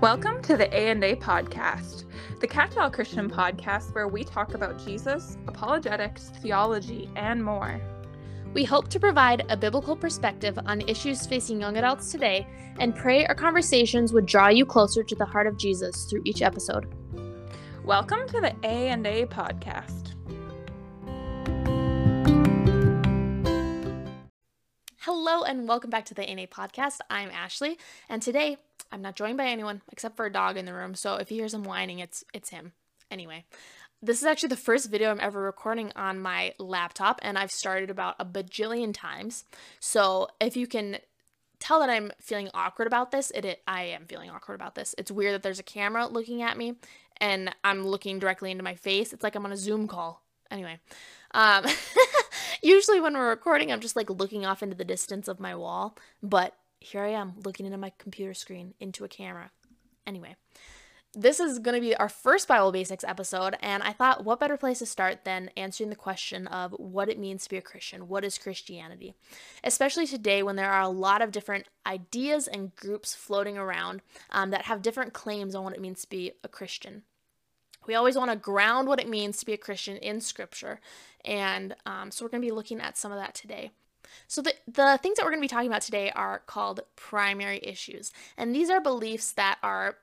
Welcome to the A&A podcast, the catch-all Christian podcast where we talk about Jesus, apologetics, theology, and more. We hope to provide a biblical perspective on issues facing young adults today and pray our conversations would draw you closer to the heart of Jesus through each episode. Welcome to the A&A podcast. Hello and welcome back to the A&A podcast. I'm Ashley, and today I'm not joined by anyone except for a dog in the room. So if you hear some whining, it's it's him. Anyway, this is actually the first video I'm ever recording on my laptop, and I've started about a bajillion times. So if you can tell that I'm feeling awkward about this, it, it I am feeling awkward about this. It's weird that there's a camera looking at me and I'm looking directly into my face. It's like I'm on a Zoom call. Anyway, um, usually when we're recording, I'm just like looking off into the distance of my wall, but here I am looking into my computer screen into a camera. Anyway, this is going to be our first Bible Basics episode, and I thought what better place to start than answering the question of what it means to be a Christian? What is Christianity? Especially today when there are a lot of different ideas and groups floating around um, that have different claims on what it means to be a Christian. We always want to ground what it means to be a Christian in Scripture, and um, so we're going to be looking at some of that today. So, the, the things that we're going to be talking about today are called primary issues. And these are beliefs that are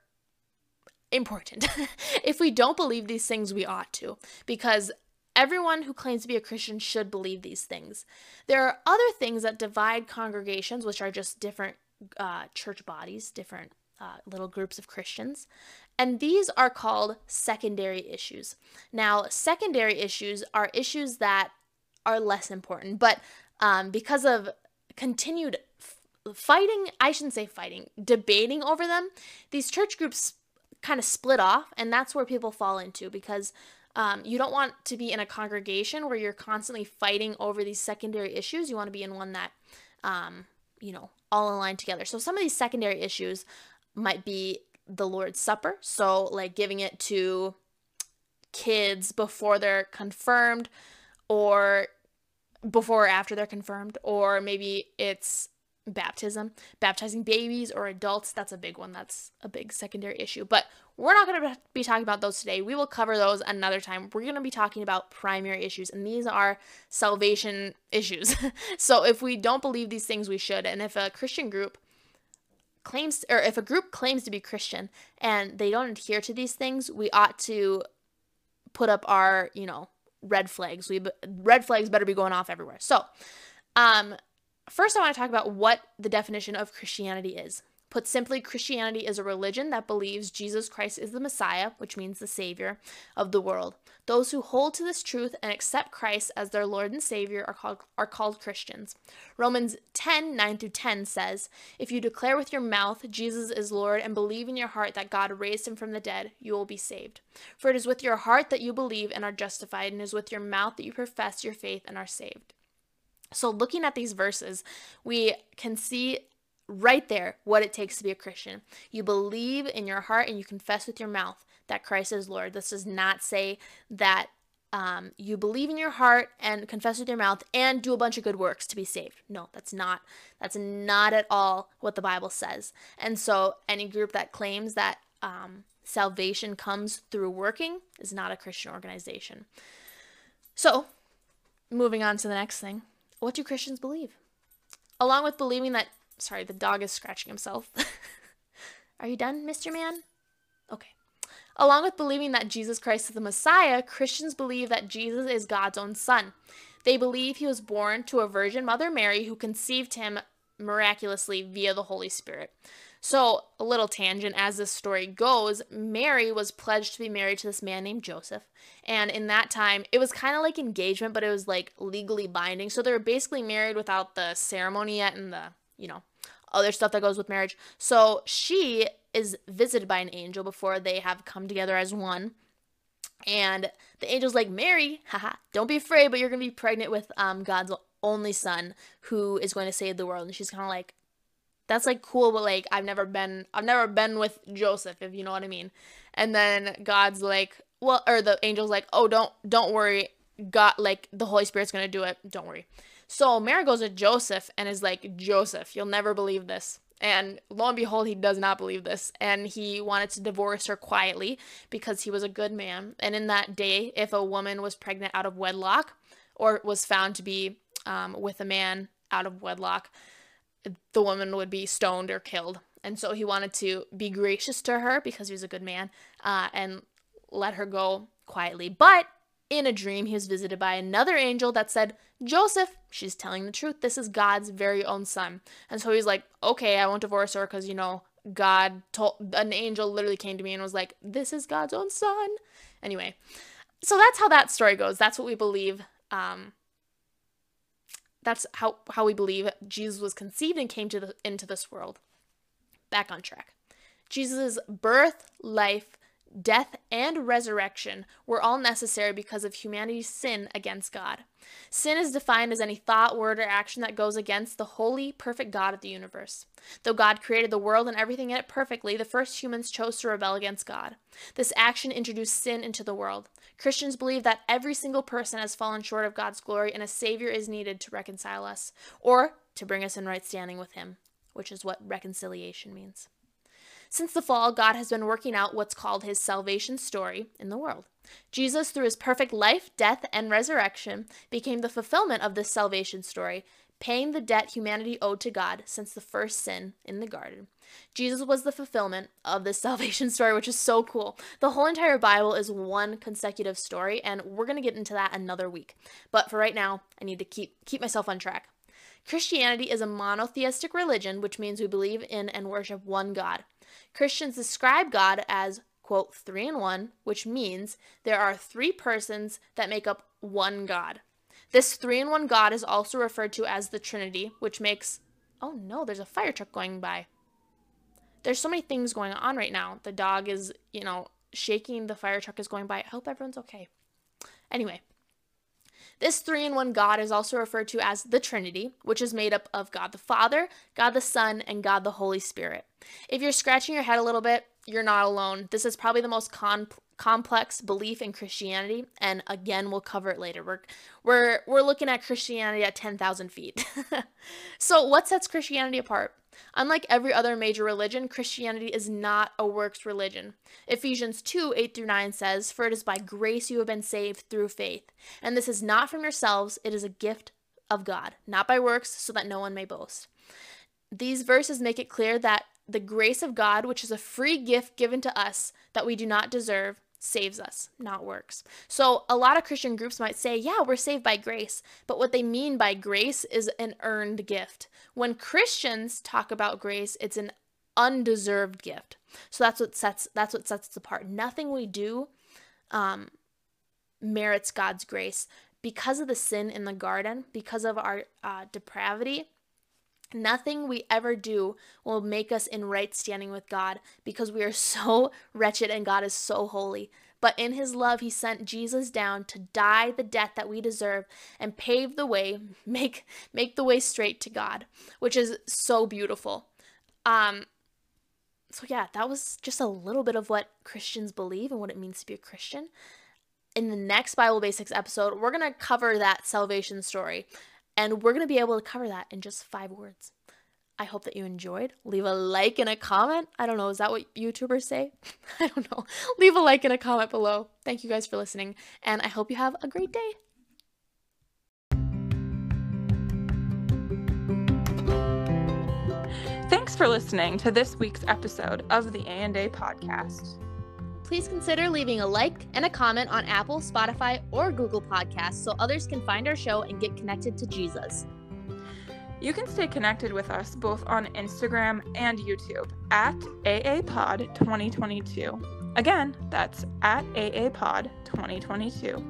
important. if we don't believe these things, we ought to, because everyone who claims to be a Christian should believe these things. There are other things that divide congregations, which are just different uh, church bodies, different uh, little groups of Christians. And these are called secondary issues. Now, secondary issues are issues that are less important, but um, because of continued f- fighting, I shouldn't say fighting, debating over them, these church groups kind of split off, and that's where people fall into because um, you don't want to be in a congregation where you're constantly fighting over these secondary issues. You want to be in one that, um, you know, all aligned together. So some of these secondary issues might be the Lord's Supper. So, like giving it to kids before they're confirmed, or before or after they're confirmed, or maybe it's baptism, baptizing babies or adults. That's a big one. That's a big secondary issue. But we're not going to be talking about those today. We will cover those another time. We're going to be talking about primary issues, and these are salvation issues. so if we don't believe these things, we should. And if a Christian group claims, or if a group claims to be Christian and they don't adhere to these things, we ought to put up our, you know, red flags. We red flags better be going off everywhere. So, um, first I want to talk about what the definition of Christianity is. Put simply, Christianity is a religion that believes Jesus Christ is the Messiah, which means the Savior of the world. Those who hold to this truth and accept Christ as their Lord and Savior are called, are called Christians. Romans 10 9 through 10 says, If you declare with your mouth Jesus is Lord and believe in your heart that God raised him from the dead, you will be saved. For it is with your heart that you believe and are justified, and it is with your mouth that you profess your faith and are saved. So, looking at these verses, we can see right there what it takes to be a Christian. You believe in your heart and you confess with your mouth that Christ is Lord. This does not say that um, you believe in your heart and confess with your mouth and do a bunch of good works to be saved. No, that's not that's not at all what the Bible says. And so, any group that claims that um, salvation comes through working is not a Christian organization. So, moving on to the next thing, what do Christians believe? Along with believing that Sorry, the dog is scratching himself. Are you done, Mr. Man? Okay. Along with believing that Jesus Christ is the Messiah, Christians believe that Jesus is God's own son. They believe he was born to a virgin mother Mary who conceived him miraculously via the Holy Spirit. So, a little tangent as this story goes, Mary was pledged to be married to this man named Joseph. And in that time, it was kind of like engagement, but it was like legally binding. So, they were basically married without the ceremony yet and the you know, other stuff that goes with marriage. So she is visited by an angel before they have come together as one. And the angel's like, Mary, haha, don't be afraid, but you're going to be pregnant with um, God's only son who is going to save the world. And she's kind of like, that's like cool, but like, I've never been, I've never been with Joseph, if you know what I mean. And then God's like, well, or the angel's like, oh, don't, don't worry. God, like, the Holy Spirit's to do it. Don't worry. So Mary goes to Joseph and is like, Joseph, you'll never believe this. And lo and behold, he does not believe this. And he wanted to divorce her quietly because he was a good man. And in that day, if a woman was pregnant out of wedlock or was found to be um, with a man out of wedlock, the woman would be stoned or killed. And so he wanted to be gracious to her because he was a good man uh, and let her go quietly. But in a dream, he was visited by another angel that said, Joseph, she's telling the truth. This is God's very own son. And so he's like, okay, I won't divorce her because, you know, God told, an angel literally came to me and was like, this is God's own son. Anyway, so that's how that story goes. That's what we believe. Um, that's how, how we believe Jesus was conceived and came to the, into this world. Back on track. Jesus' birth, life, death, and resurrection were all necessary because of humanity's sin against God. Sin is defined as any thought, word, or action that goes against the holy, perfect God of the universe. Though God created the world and everything in it perfectly, the first humans chose to rebel against God. This action introduced sin into the world. Christians believe that every single person has fallen short of God's glory and a Savior is needed to reconcile us, or to bring us in right standing with Him, which is what reconciliation means. Since the fall, God has been working out what's called his salvation story in the world. Jesus, through his perfect life, death, and resurrection, became the fulfillment of this salvation story, paying the debt humanity owed to God since the first sin in the garden. Jesus was the fulfillment of this salvation story, which is so cool. The whole entire Bible is one consecutive story, and we're going to get into that another week. But for right now, I need to keep keep myself on track. Christianity is a monotheistic religion, which means we believe in and worship one God. Christians describe God as, quote, three in one, which means there are three persons that make up one God. This three in one God is also referred to as the Trinity, which makes, oh no, there's a fire truck going by. There's so many things going on right now. The dog is, you know, shaking, the fire truck is going by. I hope everyone's okay. Anyway, this three in one God is also referred to as the Trinity, which is made up of God the Father, God the Son, and God the Holy Spirit. If you're scratching your head a little bit, you're not alone. This is probably the most con- complex belief in Christianity, and again, we'll cover it later. We're we're we're looking at Christianity at ten thousand feet. so, what sets Christianity apart? Unlike every other major religion, Christianity is not a works religion. Ephesians 2 8 through 9 says, For it is by grace you have been saved through faith. And this is not from yourselves, it is a gift of God, not by works, so that no one may boast. These verses make it clear that the grace of God, which is a free gift given to us that we do not deserve, saves us, not works. So, a lot of Christian groups might say, yeah, we're saved by grace. But what they mean by grace is an earned gift. When Christians talk about grace, it's an undeserved gift. So that's what sets that's what sets us apart. Nothing we do um, merits God's grace because of the sin in the garden, because of our uh, depravity. Nothing we ever do will make us in right standing with God because we are so wretched and God is so holy. But in his love, he sent Jesus down to die the death that we deserve and pave the way, make make the way straight to God, which is so beautiful. Um so yeah, that was just a little bit of what Christians believe and what it means to be a Christian. In the next Bible Basics episode, we're going to cover that salvation story. And we're going to be able to cover that in just five words. I hope that you enjoyed. Leave a like and a comment. I don't know, is that what YouTubers say? I don't know. Leave a like and a comment below. Thank you guys for listening, and I hope you have a great day. Thanks for listening to this week's episode of the A&A podcast please consider leaving a like and a comment on Apple, Spotify, or Google Podcasts so others can find our show and get connected to Jesus. You can stay connected with us both on Instagram and YouTube at AAPod 2022. Again, that's at AAPod 2022.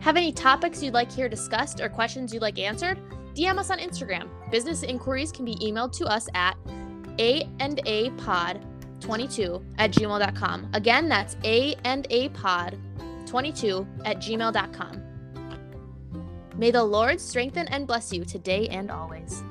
Have any topics you'd like here discussed or questions you'd like answered? DM us on Instagram. Business inquiries can be emailed to us at a and a pod 22 at gmail.com. Again, that's a and a pod 22 at gmail.com. May the Lord strengthen and bless you today and always.